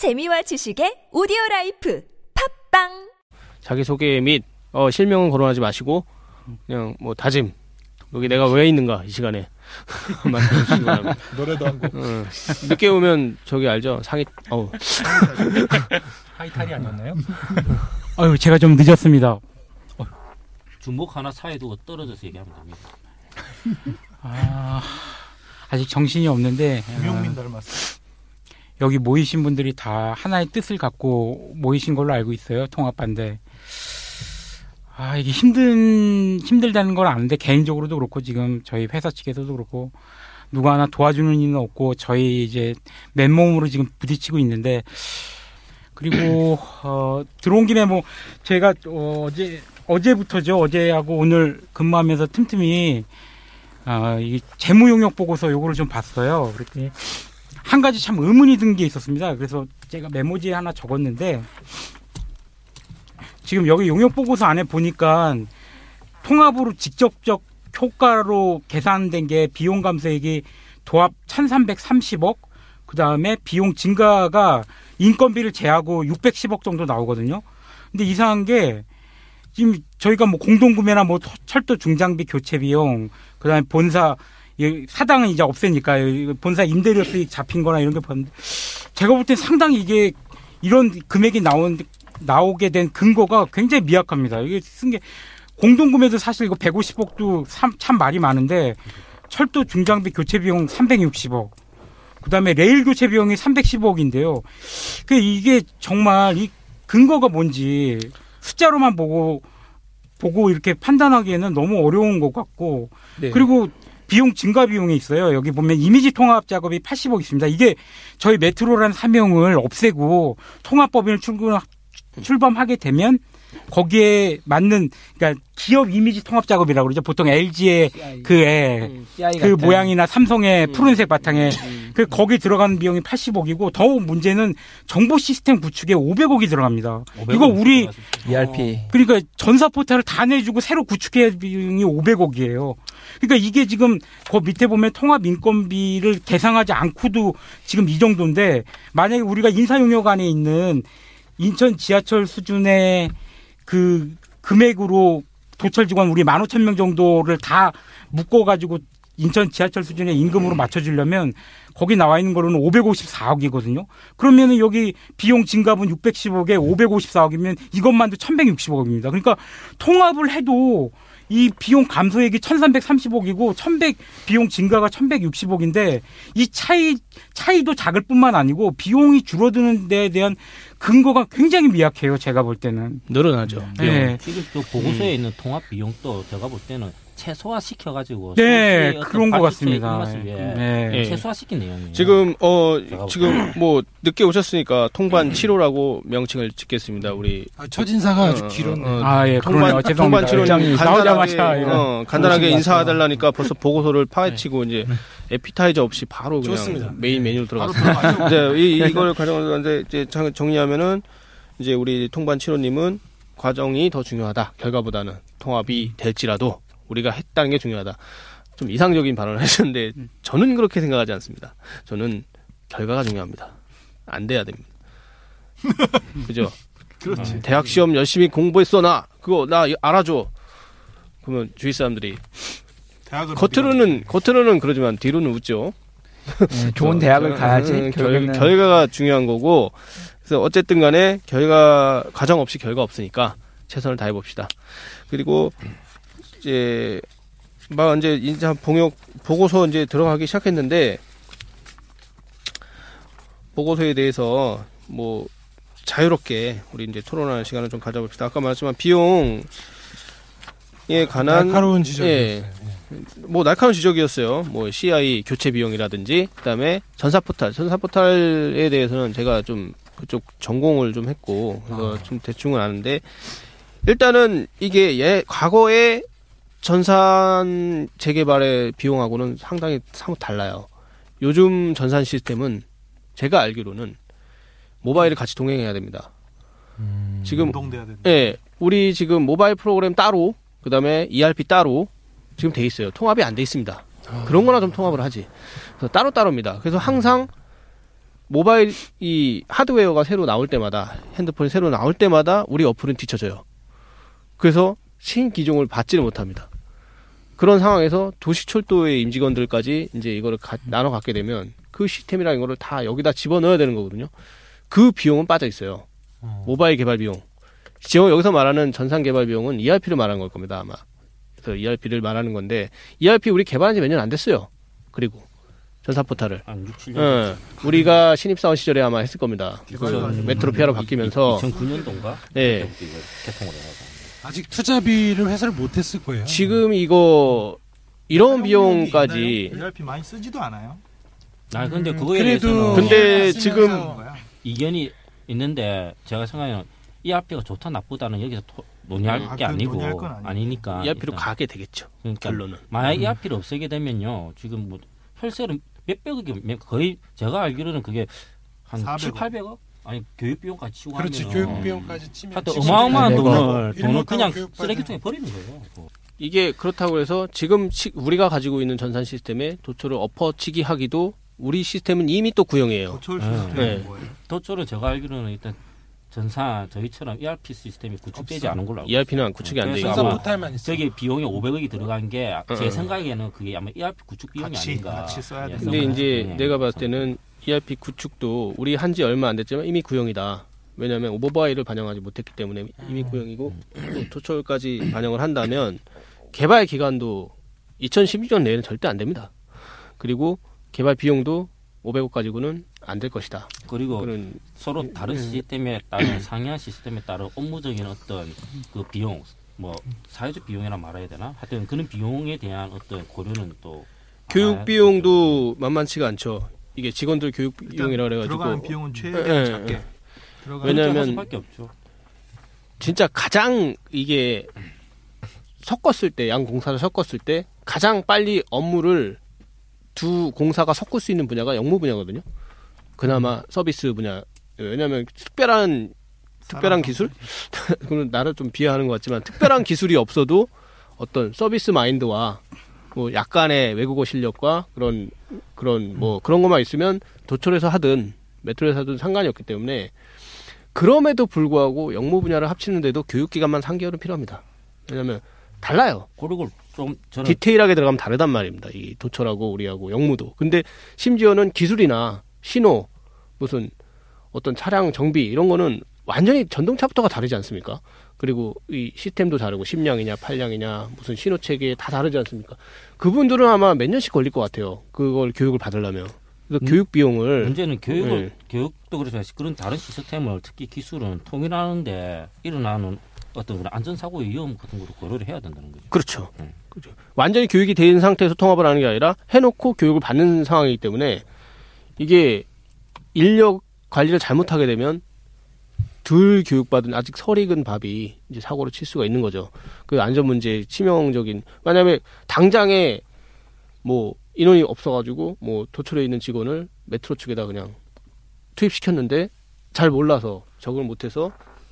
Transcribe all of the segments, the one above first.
재미와 지식의 오디오 라이프 팝빵 자기 소개 및 어, 실명은 거론하지 마시고 그냥 뭐 다짐 여기 내가 왜 있는가 이 시간에 말씀해 주시기 바랍니다. 노래도 한 곡. 어, 늦게 오면 저기 알죠 상해 어우 하이탈이 아니었나요? 아유, 제가 좀 늦었습니다. 주먹 하나 사이에 두고 떨어져서 얘기하면 됩니다. 아, 아직 정신이 없는데 아, 김용민 닮았어. 여기 모이신 분들이 다 하나의 뜻을 갖고 모이신 걸로 알고 있어요. 통합 반대. 아, 이게 힘든 힘들다는 걸 아는데 개인적으로도 그렇고 지금 저희 회사 측에서도 그렇고 누가 하나 도와주는 이는 없고 저희 이제 맨몸으로 지금 부딪히고 있는데 그리고 어 들어온 김에 뭐 제가 어, 어제 어제부터죠 어제하고 오늘 근무하면서 틈틈이 아이 재무 용역 보고서 요거를 좀 봤어요. 그랬더니 한 가지 참 의문이 든 게 있었습니다. 그래서 제가 메모지에 하나 적었는데 지금 여기 용역 보고서 안에 보니까 통합으로 직접적 효과로 계산된 게 비용 감소액이 도합 1,330억, 그 다음에 비용 증가가 인건비를 제하고 610억 정도 나오거든요. 근데 이상한 게 지금 저희가 뭐 공동구매나 뭐 토- 철도 중장비 교체 비용, 그 다음에 본사 이 사당은 이제 없애니까 이 본사 임대료 수익 잡힌 거나 이런 게 봤는데 제가 볼 땐 상당히 이게 이런 금액이 나온 나오게 된 근거가 굉장히 미약합니다. 이게 쓴 게 공동구매도 사실 이거 150억도 참, 참 말이 많은데 철도 중장비 교체 비용 360억. 그다음에 레일 교체 비용이 315억인데요. 그 이게 정말 이 근거가 뭔지 숫자로만 보고 보고 이렇게 판단하기에는 너무 어려운 것 같고 네. 그리고 비용 증가 비용이 있어요. 여기 보면 이미지 통합 작업이 80억 있습니다. 이게 저희 메트로라는 사명을 없애고 통합법인을 출근 출범하게 되면 거기에 맞는 그러니까 기업 이미지 통합 작업이라고 그러죠. 보통 LG의 그애 음, 그 모양이나 삼성의 음. 푸른색 바탕에 음. 그 거기 들어가는 비용이 80억이고 더욱 문제는 정보 시스템 구축에 500억이 들어갑니다. 이거 우리 ERP. 그러니까 전사 포탈을 다 내주고 새로 구축해야 할 비용이 500억이에요. 그러니까 이게 지금 그 밑에 보면 통합 인건비를 계상하지 않고도 지금 이 정도인데 만약에 우리가 인사용역 안에 있는 인천 지하철 수준의 그 금액으로 도철 직원 우리 15,000명 정도를 다 묶어 가지고 인천 지하철 수준의 임금으로 맞춰주려면 거기 나와 있는 거로는 554억이거든요. 그러면은 여기 비용 증가분 610억에 554억이면 이것만도 1160억입니다. 그러니까 통합을 해도 이 비용 감소액이 1330억이고 1100 비용 증가가 1160억인데 이 차이 차이도 작을 뿐만 아니고 비용이 줄어드는 데에 대한 근거가 굉장히 미약해요. 제가 볼 때는. 늘어나죠. 네. 지금 또 보고서에 있는 통합 비용도 제가 볼 때는 최소화 시켜 가지고 네, 그런 것 같습니다. 위해 네. 예. 최소화시킨 내용이에요. 지금 어 지금 뭐 늦게 오셨으니까 통반 7호라고 명칭을 짓겠습니다. 우리 아, 첫 인사가 아주 어, 길었네. 어, 어, 아, 예, 통반. 통반 7호님 장이 간단하게 어, 간단하게 인사해달라니까 벌써 보고서를 파헤치고 이제 에피타이저 없이 바로 그냥 좋습니다. 메인 메뉴로 바로 들어갔습니다. 이제 이, 이걸 가져가는데 이제 정- 정리하면은 이제 우리 통반 7호님은 과정이 더 중요하다. 결과보다는 통합이 될지라도 우리가 했다는 게 중요하다. 좀 이상적인 발언을 하셨는데 저는 그렇게 생각하지 않습니다. 저는 결과가 중요합니다. 안 돼야 됩니다. 그죠? 그렇지. 대학 시험 열심히 공부했어 나 그거 나 알아줘. 그러면 주위 사람들이 대학을 겉으로는 겉으로는 그러지만 뒤로는 웃죠. 네, 좋은 대학을 가야지. 음, 결, 결과가 중요한 거고 그래서 어쨌든 간에 결과 과정 없이 결과 없으니까 최선을 다해 봅시다. 그리고 이제 막 이제 인자 봉역 보고서 이제 들어가기 시작했는데 보고서에 대해서 뭐 자유롭게 우리 이제 토론하는 시간을 좀 가져봅시다. 아까 말했지만 비용에 관한 날카로운 지적이었어요. 예. 뭐 날카로운 지적이었어요. 뭐 CI 교체 비용이라든지 그다음에 전사 포탈, 전사 포탈에 대해서는 제가 좀 그쪽 전공을 좀 했고 그래서 아. 좀 대충은 아는데 일단은 이게 예 과거에 전산 재개발의 비용하고는 상당히 사뭇 달라요. 요즘 전산 시스템은 제가 알기로는 모바일을 같이 동행해야 됩니다. 지금 운동돼야 된다. 예, 우리 지금 모바일 프로그램 따로, 그 다음에 ERP 따로 지금 돼 있어요. 통합이 안 돼 있습니다. 그런 거나 좀 통합을 하지. 그래서 따로 따로입니다. 그래서 항상 모바일 이 하드웨어가 새로 나올 때마다 핸드폰이 새로 나올 때마다 우리 어플은 뒤쳐져요. 그래서 신기종을 받지를 못합니다. 그런 상황에서 도시철도의 임직원들까지 이제 이거를 가- 나눠 갖게 되면 그 시스템이랑 이거를 다 여기다 집어넣어야 되는 거거든요. 그 비용은 빠져 있어요. 어. 모바일 개발 비용. 지금 여기서 말하는 전산 개발 비용은 ERP를 말하는 걸 겁니다, 아마. 그래서 ERP를 말하는 건데 ERP 우리 개발한 지 몇 년 안 됐어요. 그리고 전사 포탈을. 한 6, 7년. 예, 우리가 신입사원 시절에 아마 했을 겁니다. 그 메트로피아로 바뀌면서 2009년도인가? 예. 개통을 해가지고. 아직 투자비를 회사를 못했을 거예요. 지금 이거 이런 비용까지 ERP 많이 쓰지도 않아요. 아 근데 음, 그거에 대해서는 근데 지금. 이견이 있는데 제가 생각에는 ERP가 좋다 나쁘다는 여기서 토- 논의할 아, 게 그건 아니고 논의할. 아니니까 ERP로 일단. 가게 되겠죠. 그러니까 결론은. 만약 음. ERP를 없애게 되면요 지금 뭐 혈세는 몇백억이 몇- 거의 제가 알기로는 그게 한 400억. 7, 800억 아니 교육 비용까지 치고 그렇지 하면은 교육 비용까지 치면 하여튼 지금 어마어마한 네, 돈을 이런 돈을 그냥 쓰레기통에 버리는 거예요. 이게 그렇다고 해서 지금 시- 우리가 가지고 있는 전산 시스템에 도초를 엎어치기 하기도 우리 시스템은 이미 또 구형이에요. 도철 네. 시스템이 네. 뭐예요? 도초는 제가 알기로는 일단 전사 저희처럼 ERP 시스템이 구축되지 없어. 않은 걸로 알고 ERP는 구축이 안 돼 그래서 있고 전산 아마 포탈만 있어. 저기 비용이 500억이 들어간 게 ERP 구축 구축도 우리 한 지 얼마 안 됐지만 이미 구형이다. 왜냐하면 오버바이를 반영하지 못했기 때문에 이미 구형이고 또 도철까지 반영을 한다면 개발 기간도 2016년 내에는 절대 안 됩니다. 그리고 개발 비용도 500억 가지고는 안 될 것이다. 그리고 그런 서로 다른 시스템에 따른 상이한 시스템에 따른 업무적인 어떤 그 비용 뭐 사회적 비용이라 말해야 되나 하여튼 그런 비용에 대한 어떤 고려는 또 교육 비용도 만만치가 않죠. 이게 직원들 교육 비용이라 그래가지고 들어가는 비용은 예, 최대한 예, 작게 예. 들어가는 그렇게 할 왜냐하면 수밖에 없죠. 진짜 가장 이게 섞었을 때 양 공사를 섞었을 때 가장 빨리 업무를 두 공사가 섞을 수 있는 분야가 영무 분야거든요. 그나마 서비스 분야. 왜냐하면 특별한 특별한 기술? 그건 나를 좀 비하하는 것 같지만 특별한 기술이 없어도 어떤 서비스 마인드와 뭐 약간의 외국어 실력과 그런 그런 뭐 그런 것만 있으면 도철에서 하든 메트로에서 하든 상관이 없기 때문에 그럼에도 불구하고 영무 분야를 합치는데도 교육 기간만 3개월은 필요합니다. 왜냐하면 달라요. 그리고 좀 저는 디테일하게 들어가면 다르단 말입니다. 이 도철하고 우리하고 영무도. 근데 심지어는 기술이나 신호 무슨 어떤 차량 정비 이런 거는 완전히 전동차부터가 다르지 않습니까? 그리고 이 시스템도 다르고 심량이냐 팔량이냐 무슨 신호 체계 다 다르지 않습니까? 그분들은 아마 몇 년씩 걸릴 것 같아요. 그걸 교육을 받으려면. 그래서 음, 교육 비용을 문제는 교육을 네. 교육도 그렇지만 그런 다른 시스템을 특히 기술은 통일하는데 일어나는 어떤 그런 안전사고의 위험 같은 것도 고려를 해야 된다는 거죠. 그렇죠. 음. 그렇죠. 완전히 교육이 된 상태에서 통합을 하는 게 아니라 해놓고 교육을 받는 상황이기 때문에 이게 인력 관리를 잘못하게 되면 덜 교육받은 아직 설익은 밥이 이제 사고를 칠 수가 있는 거죠. 그 안전 문제 치명적인 만약에 당장에 뭐 인원이 없어가지고 뭐 도철에 있는 직원을 메트로 측에다 그냥 투입시켰는데 잘 몰라서 적응을 못해서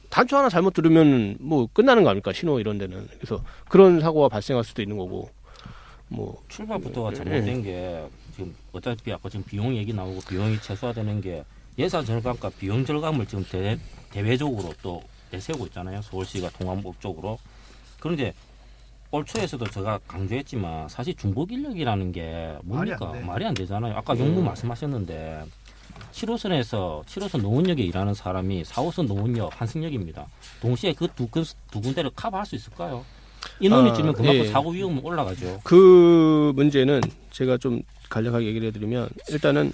단추 하나 잘못 들으면 뭐 끝나는 거 아닙니까 신호 이런 데는 그래서 그런 사고가 발생할 수도 있는 거고 뭐 출발부터가 네. 잘못된 게 지금 어차피 아까 지금 비용 얘기 나오고 비용이 최소화되는 게 예산 절감과 비용 절감을 지금 대, 대외적으로 또 내세우고 있잖아요. 서울시가 통합 목적으로. 그런데 올 초에서도 제가 강조했지만 사실 중복 인력이라는 게 뭡니까? 말이 안 돼. 말이 안 되잖아요. 아까 용무 말씀하셨는데 7호선에서 7호선 노원역에 일하는 사람이 4호선 노원역 한승역입니다. 동시에 그 두 두 군데를 커버할 수 있을까요? 인원이 아, 줄면 그만큼 예. 사고 위험은 올라가죠. 그 문제는 제가 좀 간략하게 얘기를 해드리면 일단은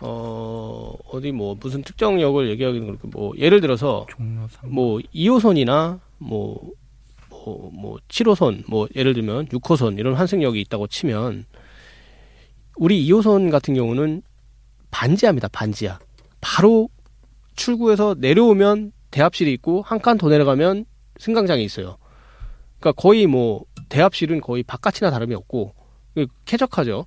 어 어디 뭐 무슨 특정 역을 얘기하기는 그렇고 뭐 예를 들어서 종로 3. 뭐 2호선이나 뭐, 뭐, 뭐, 7호선, 뭐, 예를 들면 6호선, 이런 환승역이 있다고 치면, 우리 2호선 같은 경우는 반지하입니다, 반지하. 바로 출구에서 내려오면 대합실이 있고, 한 칸 더 내려가면 승강장이 있어요. 그러니까 거의 뭐, 대합실은 거의 바깥이나 다름이 없고, 그 쾌적하죠.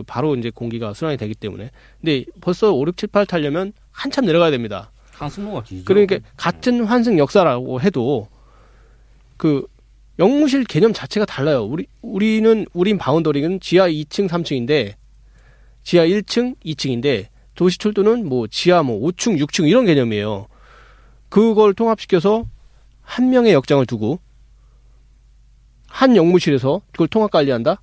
그 바로 이제 공기가 순환이 되기 때문에. 근데 벌써 5, 6, 7, 8 타려면 한참 내려가야 됩니다. 항승로가 길죠. 그러니까 같은 환승 역사라고 해도 그 영무실 개념 자체가 달라요. 우리 우리는 우린 바운더링은 지하 2층, 3층인데 지하 1층, 2층인데 도시철도는 뭐 지하 뭐 5층, 6층 이런 개념이에요. 그걸 통합시켜서 한 명의 역장을 두고 한 영무실에서 그걸 통합 관리한다?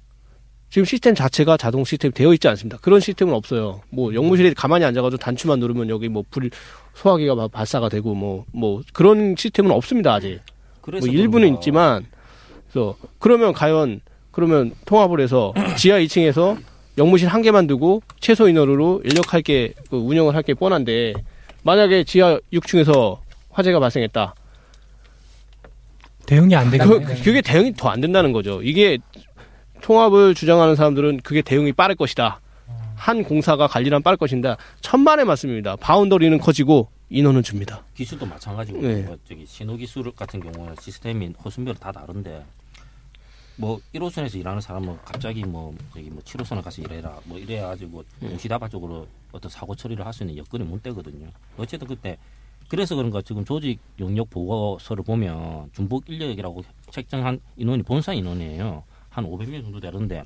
지금 시스템 자체가 자동 시스템이 되어 있지 않습니다. 그런 시스템은 없어요. 뭐 영무실에 가만히 앉아가지고 단추만 누르면 여기 뭐 불 소화기가 막 발사가 되고 뭐뭐 그런 시스템은 없습니다 아직. 그래서 뭐 일부는 그런가. 있지만 그래서 그러면 과연 그러면 통합을 해서 지하 2층에서 영무실 한 개만 두고 최소 인원으로 인력할 게 그 운영을 할 게 뻔한데 만약에 지하 6층에서 화재가 발생했다. 대응이 안 그, 되겠네. 그게 대응이 더 안 된다는 거죠. 이게 통합을 주장하는 사람들은 그게 대응이 빠를 것이다. 한 공사가 관리란 빠를 것인다. 천만의 말씀입니다. 바운더리는 커지고 인원은 줍니다. 기술도 마찬가지고 네. 뭐 저기 신호 기술 같은 경우는 시스템이 호순별로 다 다른데 뭐 1호선에서 일하는 사람은 갑자기 뭐 저기 뭐 7호선에 가서 일해라 뭐 이래 가지고 네. 동시다발적으로 어떤 사고 처리를 할 수 있는 여건이 못 되거든요. 어쨌든 그때 그래서 그런가 지금 조직 영역 보고서를 보면 중복 인력이라고 책정한 인원이 본사 인원이에요. 한 500명 정도 되는데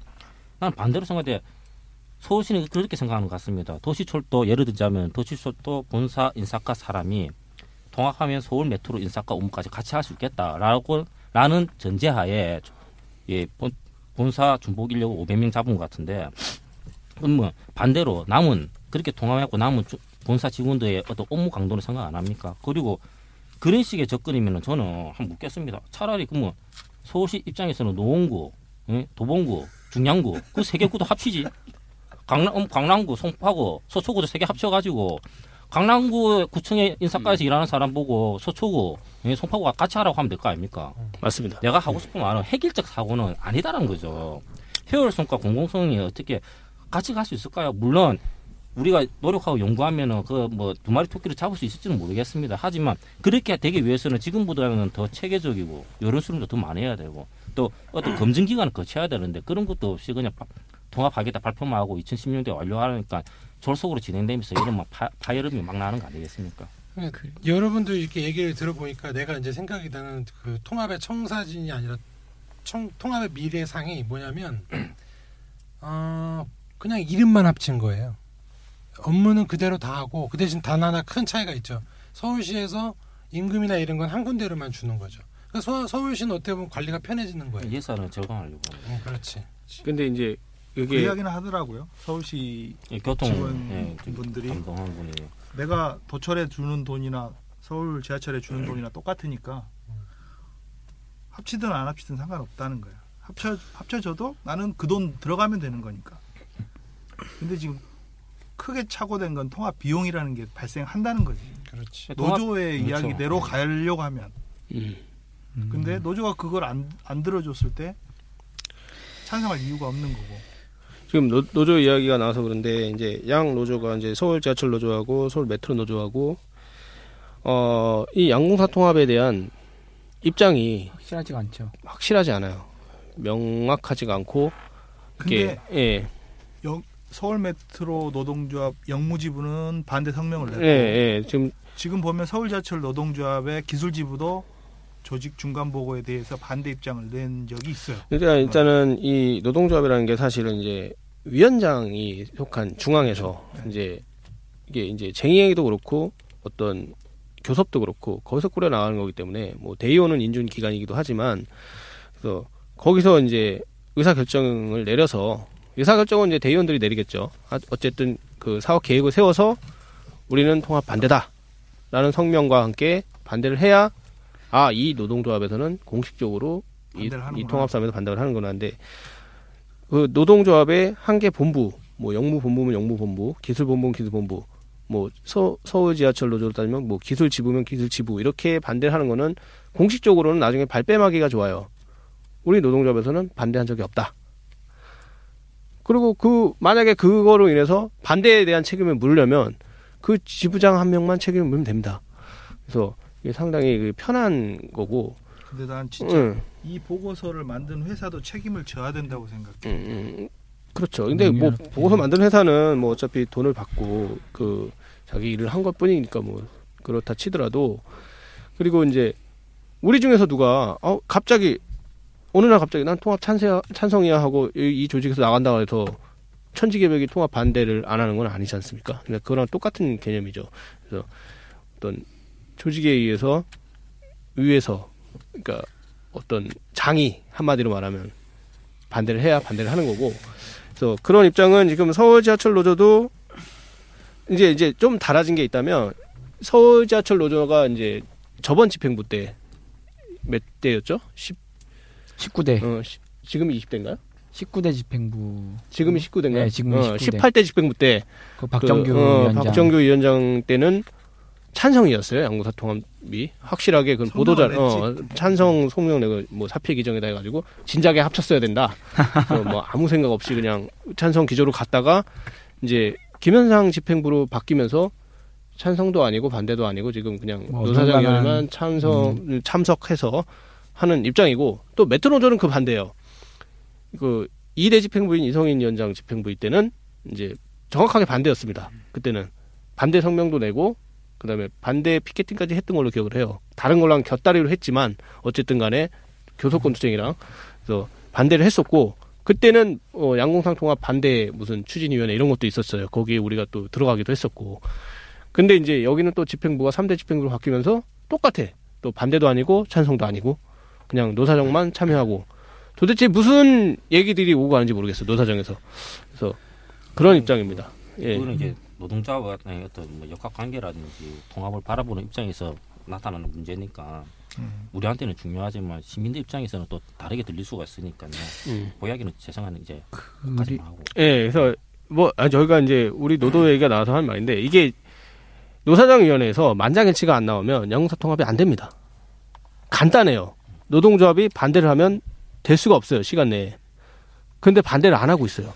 난 반대로 생각해 서울시는 그렇게 생각하는 것 같습니다. 도시철도 예를 들자면 도시철도 본사 인사과 사람이 통합하면 서울 메트로 인사과 업무까지 같이 할 수 있겠다라고 라는 전제하에 예, 본, 본사 중복 인력 500명 잡은 것 같은데 그럼 뭐 반대로 남은 그렇게 통합했고 남은 주- 본사 직원들의 어떤 업무 강도를 생각 안 합니까? 그리고 그런 식의 접근이면 저는 한번 묻겠습니다. 차라리 그뭐 서울시 입장에서는 노원구, 예? 도봉구, 중량구 그 세 개 구도 합치지. 강남, 음, 강남구, 송파구, 서초구도 세 개 합쳐가지고 강남구 구청에 인사과에서 일하는 사람 보고 서초구, 예, 송파구가 같이 하라고 하면 될 거 아닙니까? 맞습니다. 내가 하고 싶은 말은 획일적 사고는 아니다라는 거죠. 효율성과 공공성이 어떻게 같이 갈 수 있을까요? 물론 우리가 노력하고 연구하면은 그 뭐 두 마리 토끼를 잡을 수 있을지는 모르겠습니다. 하지만 그렇게 되기 위해서는 지금보다는 더 체계적이고 여론 수렴도 더 많이 해야 되고 또 어떤 검증 기간을 거쳐야 되는데 그런 것도 없이 그냥 바- 통합하겠다 발표만 하고 2010년도에 완료하니까 졸속으로 진행되면서 이런 막 파, 파열음이 막 나는 거 아니겠습니까? 그, 여러분들 이렇게 얘기를 들어보니까 내가 이제 생각이 나는 그 통합의 청사진이 아니라 청, 통합의 미래상이 뭐냐면 어, 그냥 이름만 합친 거예요. 업무는 그대로 다 하고 그 대신 단 하나 큰 차이가 있죠. 서울시에서 임금이나 이런 건 한 군데로만 주는 거죠. 그래서 서, 서울시는 어떻게 보면 관리가 편해지는 거예요. 예산을 절감하려고 어, 그렇지. 근데 이제 그 이게 이야기는 하더라고요. 서울시 예, 교통 예, 좀 직원분들이 감동하는 분이 내가 도철에 주는 돈이나 서울 지하철에 주는 돈이나 똑같으니까 합치든 안 합치든 상관없다는 거야. 합쳐 합쳐져도 나는 그 돈 들어가면 되는 거니까. 근데 지금 크게 착오된 건 통합 비용이라는 게 발생한다는 거지. 그렇지. 통합- 노조의 그렇죠. 이야기대로 가려고 하면. 음. 근데 노조가 그걸 안, 안 들어줬을 때 찬성할 이유가 없는 거고. 지금 노, 노조 이야기가 나와서 그런데 이제 양 노조가 이제 서울 지하철 노조하고 서울 메트로 노조하고 어 이 양공사 통합에 대한 입장이 확실하지가 않죠. 확실하지 않아요. 명확하지가 않고 근데 예, 서울 메트로 노동조합 역무지부는 반대 성명을 예, 냈고 예, 지금 지금 보면 서울 지하철 노동조합의 기술지부도 조직 중간 보고에 대해서 반대 입장을 낸 적이 있어요. 일단 일단은 이 노동조합이라는 게 사실은 이제 위원장이 속한 중앙에서 이제 이게 이제 쟁의회도 그렇고 어떤 교섭도 그렇고 거기서 꾸려 나가는 거기 때문에 뭐 대의원은 인준 기관이기도 하지만 그래서 거기서 이제 의사 결정을 내려서 의사 결정은 이제 대의원들이 내리겠죠. 아, 어쨌든 그 사업 계획을 세워서 우리는 통합 반대다라는 성명과 함께 반대를 해야 아 이 노동조합에서는 공식적으로 이, 이. 통합사업에서 반대를 하는구나 한데 그 노동조합의 한 개 본부 뭐 영무본부면 영무본부 기술본부면 기술본부 뭐 서, 서울 지하철 노조로 따지면 뭐 기술 지부면 기술 지부 이렇게 반대를 하는 거는 공식적으로는 나중에 발뺌하기가 좋아요. 우리 노동조합에서는 반대한 적이 없다. 그리고 그 만약에 그거로 인해서 반대에 대한 책임을 물려면 그 지부장 한 명만 책임을 물면 됩니다. 그래서 이게 상당히 그 편한 거고. 근데 난 진짜 응, 이 보고서를 만든 회사도 책임을 져야 된다고 생각해. 응, 응. 그렇죠. 근데 뭐 보고서 만드는 회사는 뭐 어차피 돈을 받고 그 자기 일을 한 것뿐이니까 뭐 그렇다 치더라도 그리고 이제 우리 중에서 누가 어 갑자기 어느 날 갑자기 난 통합 찬세 찬성이야 하고 이, 이 조직에서 나간다고 해서 천지개벽이 통합 반대를 안 하는 건 아니지 않습니까? 그러니까 그거랑 똑같은 개념이죠. 그래서 어떤 조직에 의해서 위에서 그러니까 어떤 장이 한마디로 말하면 반대를 해야 반대를 하는 거고 그래서 그런 입장은 지금 서울 지하철 노조도 이제 이제 좀 달라진 게 있다면 서울 지하철 노조가 이제 저번 집행부 때 몇 대였죠? 10, 19대 어, 시- 지금이 20대인가요? 19대 집행부 지금이 19대인가요? 네, 지금이 어, 19대. 18대 집행부 때 그 박정규 그, 어, 위원장 박정규 위원장 때는 찬성이었어요. 양궁사 통합이 확실하게 그 보도자 어. 찬성 소명 내고 뭐 사표 기정에다 해가지고 진작에 합쳤어야 된다. 뭐 아무 생각 없이 그냥 찬성 기조로 갔다가 이제 김현상 집행부로 바뀌면서 찬성도 아니고 반대도 아니고 지금 그냥 뭐 노사장위원회만 어중간한- 찬성 참석해서 하는 입장이고 또 메트로조는 그 반대예요. 그 2대 집행부인 이성인 위원장 집행부일 때는 이제 정확하게 반대였습니다. 그때는 반대 성명도 내고 그다음에 반대 피켓팅까지 했던 걸로 기억을 해요. 다른 걸랑 곁다리로 했지만 어쨌든 간에 교섭권 투쟁이랑 그래서 반대를 했었고 그때는 어, 양공상 통합 반대 무슨 추진위원회 이런 것도 있었어요. 거기에 우리가 또 들어가기도 했었고. 근데 이제 여기는 또 집행부가 3대 집행부로 바뀌면서 똑같아. 또 반대도 아니고 찬성도 아니고 그냥 노사정만 참여하고 도대체 무슨 얘기들이 오고 가는지 모르겠어 노사정에서. 그래서 그런 입장입니다. 예. 그거는 이제 노동자와 어떤 뭐 역학 관계라든지 통합을 바라보는 입장에서 나타나는 문제니까 음. 우리한테는 중요하지만 시민들 입장에서는 또 다르게 들릴 수가 있으니까요. 음. 보야기는 최소한 이제 우리 까지만 하고. 예, 그래서 뭐 아, 저희가 이제 우리 노도 얘기가 나와서 한 말인데 이게 노사정위원회에서 만장일치가 안 나오면 양궁사 통합이 안 됩니다. 간단해요. 노동조합이 반대를 하면 될 수가 없어요 시간 내에. 근데 반대를 안 하고 있어요.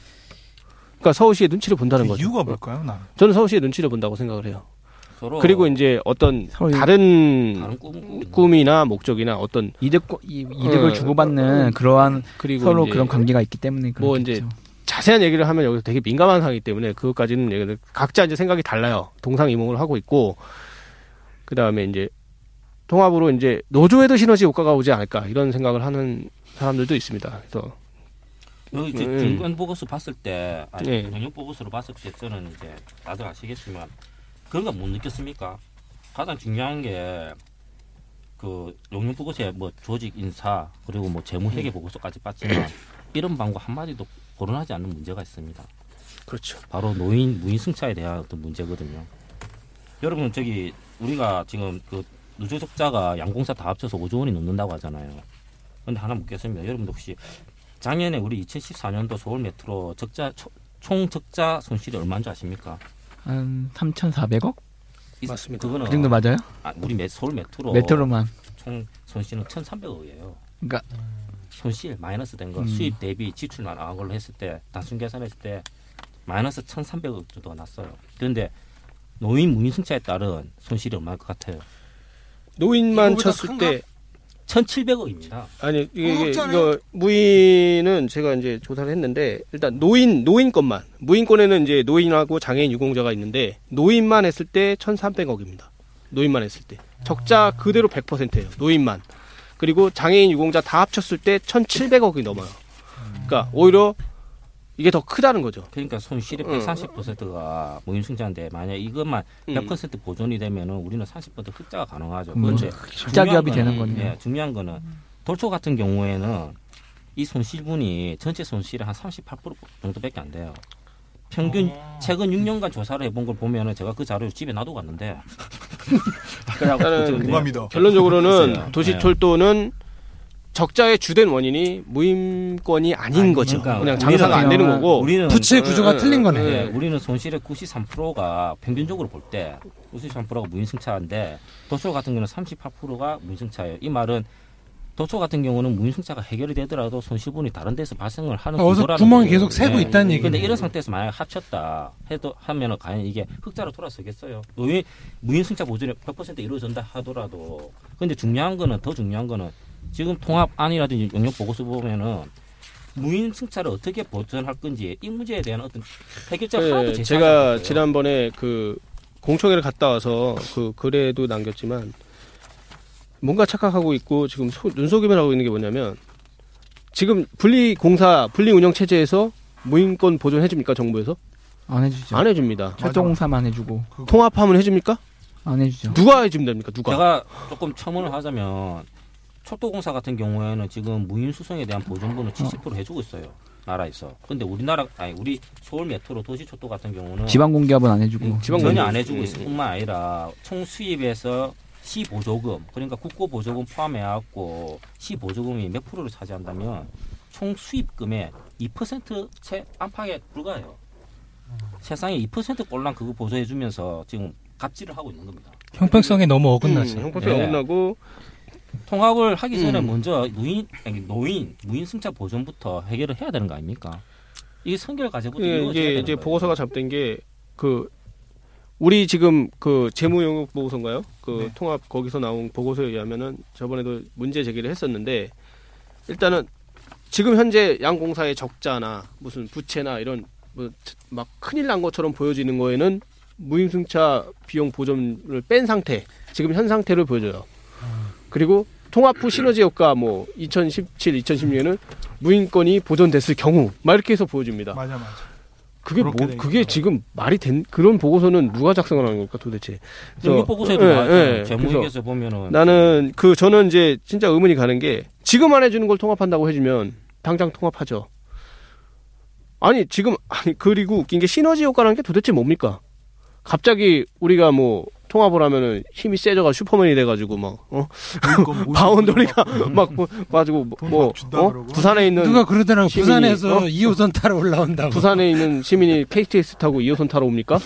그러니까 서울시의 눈치를 본다는 그 거죠. 이유가 뭘까요? 나 저는 서울시의 눈치를 본다고 생각을 해요. 서로 그리고 이제 어떤 서울- 다른 다른 꿈, 꿈이나 목적이나 어떤 이득 이, 이득을 어, 주고받는 그러한 그리고 서로 이제 그런 관계가 있기 때문에 뭐 그렇겠죠. 이제 자세한 얘기를 하면 여기서 되게 민감한 상이기 때문에 그것까지는 얘기를 각자 이제 생각이 달라요. 동상이몽을 하고 있고 그 다음에 이제 통합으로 이제 노조에도 시너지 효과가 오지 않을까 이런 생각을 하는 사람들도 있습니다. 그래서 여기 이제 음. 중간 보고서 봤을 때 아니 네. 영역 보고서를 봤을 때 저는 이제 다들 아시겠지만 그런 거 못 느꼈습니까? 가장 중요한 게그 용역 보고서에 뭐 조직 인사 그리고 뭐 재무 회계 보고서까지 봤지만 이런 방법 한 마디도 거론하지 않는 문제가 있습니다. 그렇죠. 바로 노인 무인 승차에 대한 어떤 문제거든요. 여러분 저기 우리가 지금 그 누조적자가 양공사 다 합쳐서 5조 원이 넘는다고 하잖아요. 근데 하나 묻겠습니다. 여러분들 혹시 작년에 우리 2014년도 서울 메트로 적자 초- 총 적자 손실이 얼마인 줄 아십니까? 한 3,400억 이- 맞습니다. 그거는 그 정도 맞아요? 아, 우리 메, 서울 메트로 메트로만 총 손실은 1,300억이에요. 그러니까 손실 마이너스 된거 음. 수입 대비 지출 나간 걸로 했을 때 단순 계산했을 때 마이너스 1,300억 정도가 났어요. 그런데 노인 무인 승차에 따른 손실이 얼마일 것 같아요? 노인만 쳤을 큰가? 때 1,700억입니다. 아니 이게, 이게. 이거 무인은 제가 이제 조사를 했는데 일단 노인 노인 것만 무인권에는 이제 노인하고 장애인 유공자가 있는데 노인만 했을 때 1,300억입니다. 노인만 했을 때 적자 그대로 100%예요. 노인만 그리고 장애인 유공자 다 합쳤을 때 1,700억이 넘어요. 그러니까 오히려 이게 더 크다는 거죠. 그러니까 손실의 응. 140%가 무인 승차인데 만약 이것만 음. 100% 보존이 되면은 우리는 40% 흑자가 가능하죠. 음, 그런데 흑자 기업이 되는 거네요. 예, 중요한 거는 돌초 같은 경우에는 이 손실분이 전체 손실의 한 38% 정도밖에 안 돼요. 평균 어. 최근 6년간 조사를 해본 걸 보면은 제가 그 자료를 집에 놔두고 갔는데 그래갖고? 결론적으로는 글쎄요. 도시철도는 적자의 주된 원인이 무임권이 아닌 아니, 거죠. 그러니까 그냥 장사가 안 되는 거고. 우리는 부채 구조가 음, 틀린 음, 거네. 예, 우리는 손실의 93%가 평균적으로 볼 때 93%가 무인승차인데 도초 같은 경우는 38%가 무인승차예요. 이 말은 도초 같은 경우는 무인승차가 해결이 되더라도 손실분이 다른 데서 발생을 하는 어서 구조라는 구멍이. 계속 새고 있다는 얘기네. 근데 이런 상태에서 만약 합쳤다 해도 하면은 과연 이게 흑자로 돌아서겠어요? 노인 무인승차 보존이 100% 이루어진다 하더라도 근데 중요한 거는 더 중요한 거는 지금 통합안이라든지 용역 보고서 보면은 무인 승차를 어떻게 보전할 건지 이 문제에 대한 어떤 해결책 하나도 네, 제시하지 제가. 지난번에 그 공청회를 갔다 와서 그 글에도 남겼지만 뭔가 착각하고 있고 지금 소- 눈속임을 하고 있는 게 뭐냐면 지금 분리 공사 분리 운영 체제에서 무인권 보존 해 줍니까 정부에서? 안 해주죠. 안 해줍니다. 철도공사만 해주고 통합하면 해줍니까? 안 해주죠. 누가 해주면 됩니까? 누가? 제가 조금 첨언을 하자면 철도공사 같은 경우에는 지금 무인 수송에 대한 보존분을 70% 해주고 있어요. 나라에서. 근데 우리나라 아니 우리 서울 메트로 도시철도 같은 경우는 지방 공기업은 안 해주고 음, 지방 전혀 공기- 안 해주고 음, 있을 뿐만 아니라 총 수입에서 시 보조금 그러니까 국고 보조금 포함해갖고 시 보조금이 몇 프로를 차지한다면 총 수입금의 2%채 안팎에 불과해요. 세상에 2% 꼴랑 그거 보조해주면서 지금 갑질을 하고 있는 겁니다. 형평성에 너무 어긋나죠. 음, 형평성 네. 어긋나고 통합을 하기 전에 음. 먼저 노인 아니, 노인 무인 승차 보존부터 해결을 해야 되는 거 아닙니까? 이게 선결 과제부터 예, 이루어져야 이게 되는 이제 거예요. 보고서가 잘못된 게그 우리 지금 그 재무 용역 보고서인가요? 그 네. 통합 거기서 나온 보고서에 의하면은 저번에도 문제 제기를 했었는데 일단은 지금 현재 양 공사의 적자나 무슨 부채나 이런 뭐 막 큰일 난 것처럼 보여지는 거에는 무임승차 비용 보전을 뺀 상태 지금 현 상태를 보여줘요. 그리고 통합 후 시너지 효과 뭐 2017, 2016년에는 무인권이 보존됐을 경우 막 이렇게 해서 보여줍니다. 맞아 맞아. 그게 뭐 그게. 지금 말이 된 그런 보고서는 누가 작성을 하는 겁니까 도대체? 그래서- 보고서에도 예, 나왔잖아요. 예. 재무회계에서 보면은 나는 그 저는 이제 진짜 의문이 가는 게 지금 안 해주는 걸 통합한다고 해주면 당장 통합하죠. 아니 지금 아니 그리고 웃긴 게 시너지 효과라는 게 도대체 뭡니까? 갑자기 우리가 뭐 통합을 하면은 힘이 세져가 슈퍼맨이 돼가지고 막 어? 바운더리가 막 뭐, 가지고 뭐, 뭐 어? 부산에 있는 누가 그러더라고 시민이, 부산에서 어? 2호선 타러 올라온다고. 부산에 있는 시민이 KTX 타고 2호선 타러 옵니까?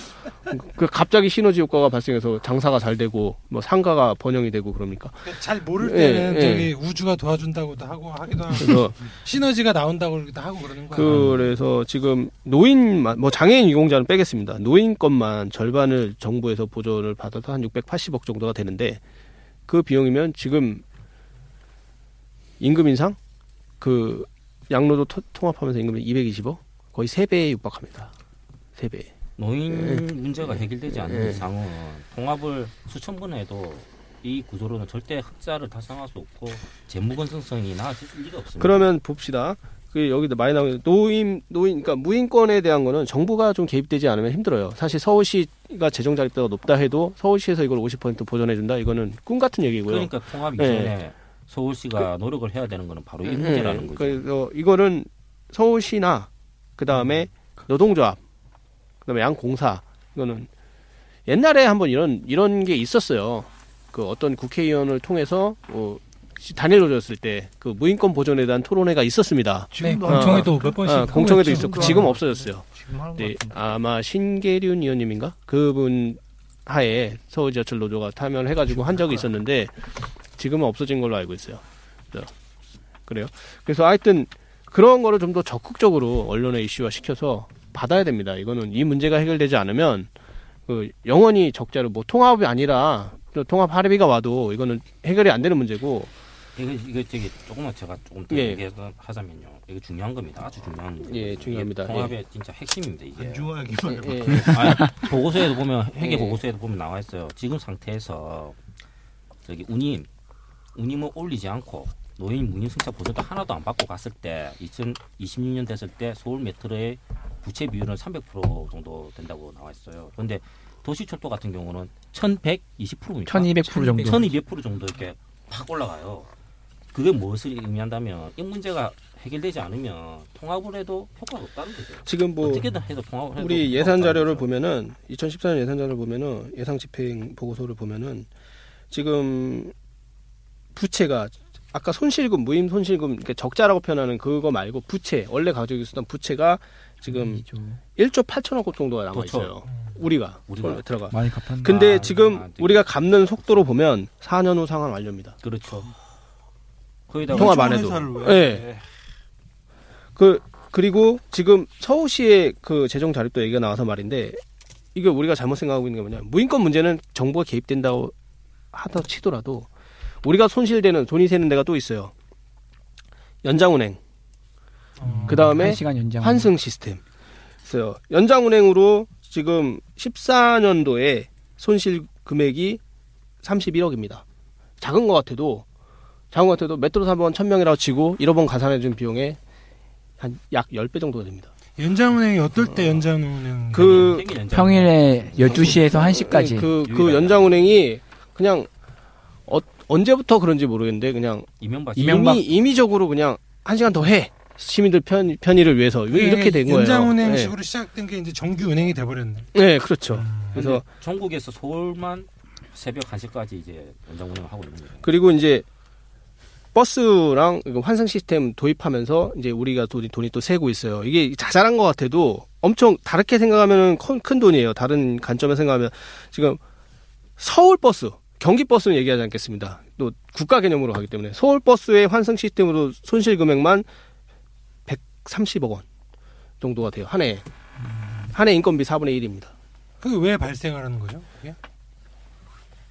그 갑자기 시너지 효과가 발생해서 장사가 잘 되고 뭐 상가가 번영이 되고 그럽니까? 잘 모를 예, 때는 예. 저기 우주가 도와준다고도 하고 하기도 하고 그래서 시너지가 나온다고 하고 그러는 거야. 그래서 지금 노인만 뭐 장애인 유공자는 빼겠습니다. 노인권만 절반을 정부에서 보조를 받아 서 한 680억 정도가 되는데 그 비용이면 지금 임금 인상 그 양로도 토- 통합하면서 임금이 220억 거의 3배에 육박합니다. 3배. 노인 예. 문제가 해결되지 않는 예. 이상은 통합을 수천 번 해도 이 구조로는 절대 흑자를 달성할 수 없고 재무 건전성이 나아질 리가 없습니다. 그러면 봅시다. 그 여기도 많이 나오는 노인 노인 그러니까 무인권에 대한 거는 정부가 좀 개입되지 않으면 힘들어요. 사실 서울시가 재정 자립도가 높다 해도 서울시에서 이걸 50% 보전해 준다. 이거는 꿈 같은 얘기고요. 그러니까 통합 예. 이전에 서울시가 노력을 해야 되는 거는 바로 이 문제라는 예, 거죠. 그래서 이거는 서울시나 그 다음에 노동조합, 그다음에 양공사 이거는 옛날에 한번 이런 이런 게 있었어요. 그 어떤 국회의원을 통해서 뭐 단일로졌을 때 그 무인권 보존에 대한 토론회가 있었습니다. 네, 지금도 공청회도 몇 번씩 아, 공청회도. 있었고 지금 없어졌어요. 지금 네. 아마 신계륜 의원님인가 그분 하에 서울 지하철 노조가 참여를 해가지고 한 적이 있었는데 지금은 없어진 걸로 알고 있어요. 그래서 그래요. 그래서 하여튼 그런 거를 좀 더 적극적으로 언론에 이슈화 시켜서 받아야 됩니다. 이거는 이 문제가 해결되지 않으면 그 영원히 적자로 뭐 통합이 아니라 또 통합 할애비가 와도 이거는 해결이 안 되는 문제고 이거 이거 저기 조금만 제가 조금 더 예. 얘기하자면요. 이게 중요한 겁니다. 아주 중요한 문제. 예, 중요합니다. 통합의 진짜 핵심입니다. 이게. 안중하기만 해봐. 예, 예. 아, 보고서에도 보면 회계 예. 보고서에도 보면 나와 있어요. 지금 상태에서 저기 운임 운임을 올리지 않고 노인 문임 승차 보조도 하나도 안 받고 갔을 때 2026년 됐을 때 서울 메트로의 부채 비율은 300% 정도 된다고 나와 있어요. 그런데 도시철도 같은 경우는 1,120%입니까? 1200% 정도. 1200% 정도 이렇게 확 올라가요. 그게 무엇을 의미한다면 이 문제가 해결되지 않으면 통합을 해도 효과가 없다는 거죠. 지금 뭐 어떻게든 해서 통합을 해도 우리 예산 자료를 거죠. 보면은 2014년 예산 자료를 보면은 예상 집행 보고서를 보면은 지금 부채가 아까 손실금 무임 손실금 이렇게 적자라고 표현하는 그거 말고 부채 원래 가지고 있었던 부채가 지금 1조 8천억 원 정도가 남아 그렇죠. 있어요. 우리가 우리가. 들어가. 많이 갚았네. 근데 아, 지금 아, 되게- 우리가 갚는 속도로 보면 4년 후 상환 완료입니다. 그렇죠. 통합 안 해도. 왜? 예. 그 그리고 지금 서울시의 그 재정 자립도 얘기가 나와서 말인데 이게 우리가 잘못 생각하고 있는 게 뭐냐 무인권 문제는 정부가 개입된다고 하다 치더라도 우리가 손실되는 돈이 새는 데가 또 있어요 연장은행 그 다음에 1시간 연장. 환승 시스템 있어요 연장은행으로 지금 14년도에 손실 금액이 31억입니다 작은 것 같아도 작은 것 같아도 메트로 3번 1000명이라고 치고 1억 원 가산해 준 비용에 한약 10배 정도가 됩니다. 연장은행이 어떨 때 연장은행 그 되게 연장- 평일에 12시에서 1시까지. 그, 그. 연장은행이 그냥 어, 언제부터 그런지 모르겠는데 그냥 이명박 이미 임의적으로 그냥 한 시간 더 해. 시민들 편, 편의를 위해서 이렇게 된 거예요. 연장은행식으로 시작된 게 이제 정규 은행이 돼버렸네. 네, 네, 그렇죠. 음. 그래서 전국에서 서울만 새벽 1시까지 이제 연장 운영을 하고 있는 거예요. 그리고 이제 버스랑 환승 시스템 도입하면서 이제 우리가 돈이, 돈이 또 세고 있어요. 이게 자잘한 것 같아도 엄청 다르게 생각하면 큰, 큰 돈이에요. 다른 관점에 생각하면 지금 서울 버스, 경기 버스는 얘기하지 않겠습니다. 또 국가 개념으로 가기 때문에 서울 버스의 환승 시스템으로 손실 금액만 130억 원 정도가 돼요. 한 해. 한해 인건비 4분의 1입니다. 그게 왜 발생하는 거죠? 그게?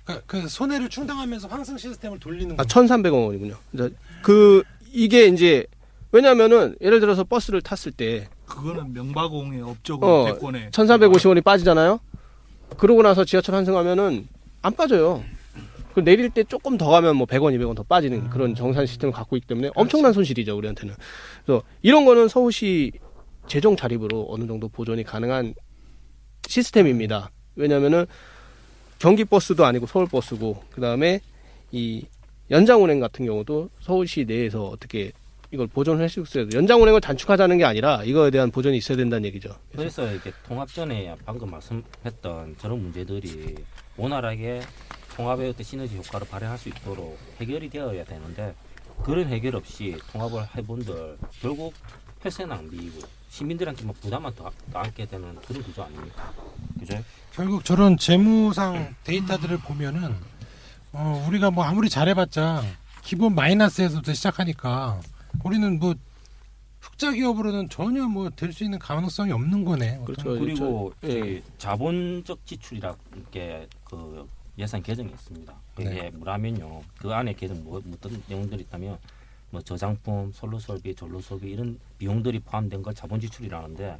그러니까 그 손해를 충당하면서 환승 시스템을 돌리는 아, 거. 1,300억 원이군요. 이제 그 이게 이제 왜냐면은 예를 들어서 버스를 탔을 때 그거는 명바공의 업적으로 어, 대권에 1,450원이 빠지잖아요. 그러고 나서 지하철 환승하면은 안 빠져요. 그 내릴 때 조금 더 가면 뭐 100원, 200원 더 빠지는 그런 정산 시스템을 갖고 있기 때문에 엄청난 손실이죠, 우리한테는. 그래서 이런 거는 서울시 재정 자립으로 어느 정도 보존이 가능한 시스템입니다. 왜냐면은 경기 버스도 아니고 서울 버스고 그 다음에 이 연장 운행 같은 경우도 서울시 내에서 어떻게 이걸 보존을 할수 있어야 돼요. 연장 운행을 단축하자는 게 아니라 이거에 대한 보존이 있어야 된다는 얘기죠. 그래서 이렇게 통합 전에 방금 말씀했던 저런 문제들이 원활하게 통합의 어떤 시너지 효과를 발휘할 수 있도록 해결이 되어야 되는데 그런 해결 없이 통합을 해본들 결국 폐쇄 낭비이고 시민들한테만 부담만 더 안게 되는 그런 구조 아닙니까? 그죠? 결국 저런 재무상 데이터들을 보면은 어, 우리가 뭐 아무리 잘해봤자 기본 마이너스에서부터 시작하니까 우리는 뭐 흑자 기업으로는 전혀 뭐 될 수 있는 가능성이 없는 거네. 그렇죠. 그리고 저- 예. 자본적 지출이라는 게그 예산 개정이 있습니다. 그게 네. 뭐라면요. 그 안에 개정 뭐 어떤 내용들이 있다면 뭐 저장품, 선로 설비, 전로 설비 이런 비용들이 포함된 걸 자본 지출이라는데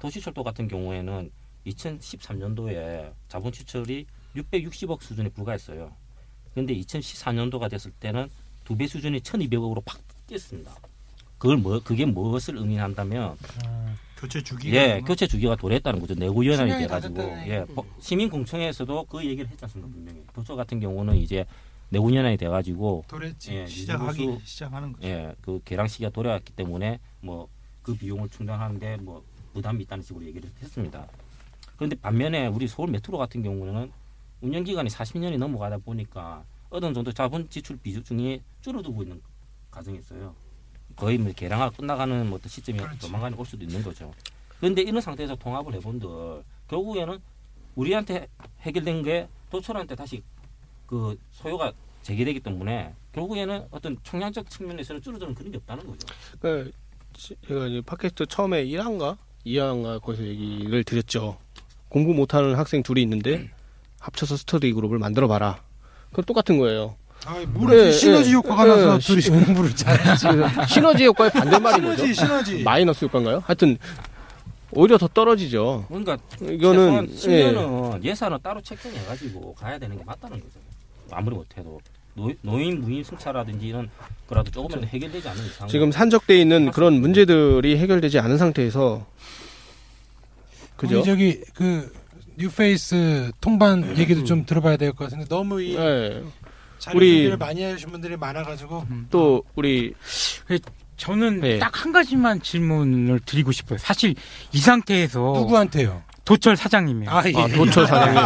도시철도 같은 경우에는 2013년도에 자본 지출이 660억 수준에 불과했어요. 그런데 2014년도가 됐을 때는 두 배 수준이 1,200억으로 팍 뛰었습니다. 그걸 뭐 그게 무엇을 의미한다면 음, 교체 주기가 예. 교체 주기가 도래했다는 거죠. 내구 연합이 신경이 돼가지고 다 예, 됐다네. 법- 시민 공청회에서도 그 얘기를 했지 않습니까 분명히. 도처 같은 경우는 이제 내구연합이 돼가지고 도랬지. 예, 시작하기 누수, 시작하는 거죠. 예, 그 계량 시기가 도래했기 때문에 뭐 그 비용을 충당하는데 뭐 부담이 있다는 식으로 얘기를 했습니다. 그런데 반면에 우리 서울 메트로 같은 경우는 운영 기간이 40년이 넘어가다 보니까 어느 정도 자본 지출 비중이 줄어들고 있는 과정이 있어요. 거의 뭐 개량화 끝나가는 뭐 어떤 시점이 그렇지. 조만간에 올 수도 있는 거죠. 그런데 이런 상태에서 통합을 해본들 결국에는 우리한테 해결된 게 도철한테 다시 그 소요가 재개되기 때문에 결국에는 어떤 청량적 측면에서는 줄어드는 그런 게 없다는 거죠. 그 제가 이제 팟캐스트 처음에 1화인가 2화인가 거기서 얘기를 드렸죠. 공부 못하는 학생 둘이 있는데 합쳐서 스터디 그룹을 만들어 봐라. 그건 똑같은 거예요. 아, 모르지 예, 시너지 예, 효과가 예, 나서 시- 둘이 공부를 잘했지. 시너지 효과의 반대말이 뭐죠? 시너지 시너지. 마이너스 효과인가요? 하여튼 오히려 더 떨어지죠. 그러니까 이거는 최소한 예. 10년은 예산을 따로 책정해가지고 가야 되는 게 맞다는 거죠. 아무리 못해도 노, 노인 무인 승차라든지 이런 거라도 조금이라도 해결되지 않는 이상 지금 산적돼 있는 그런 문제들이 해결되지 않은 상태에서 그죠? 우리 저기 그 뉴페이스 통반 얘기도 좀 들어봐야 될 것 같은데 너무 이 예. 자료 우리- 준비를 많이 해주신 분들이 많아가지고 또 우리 저는 네. 딱 한 가지만 질문을 드리고 싶어요. 사실 이 상태에서 누구한테요? 도철 사장님이에요. 아 예. 아, 도철 사장님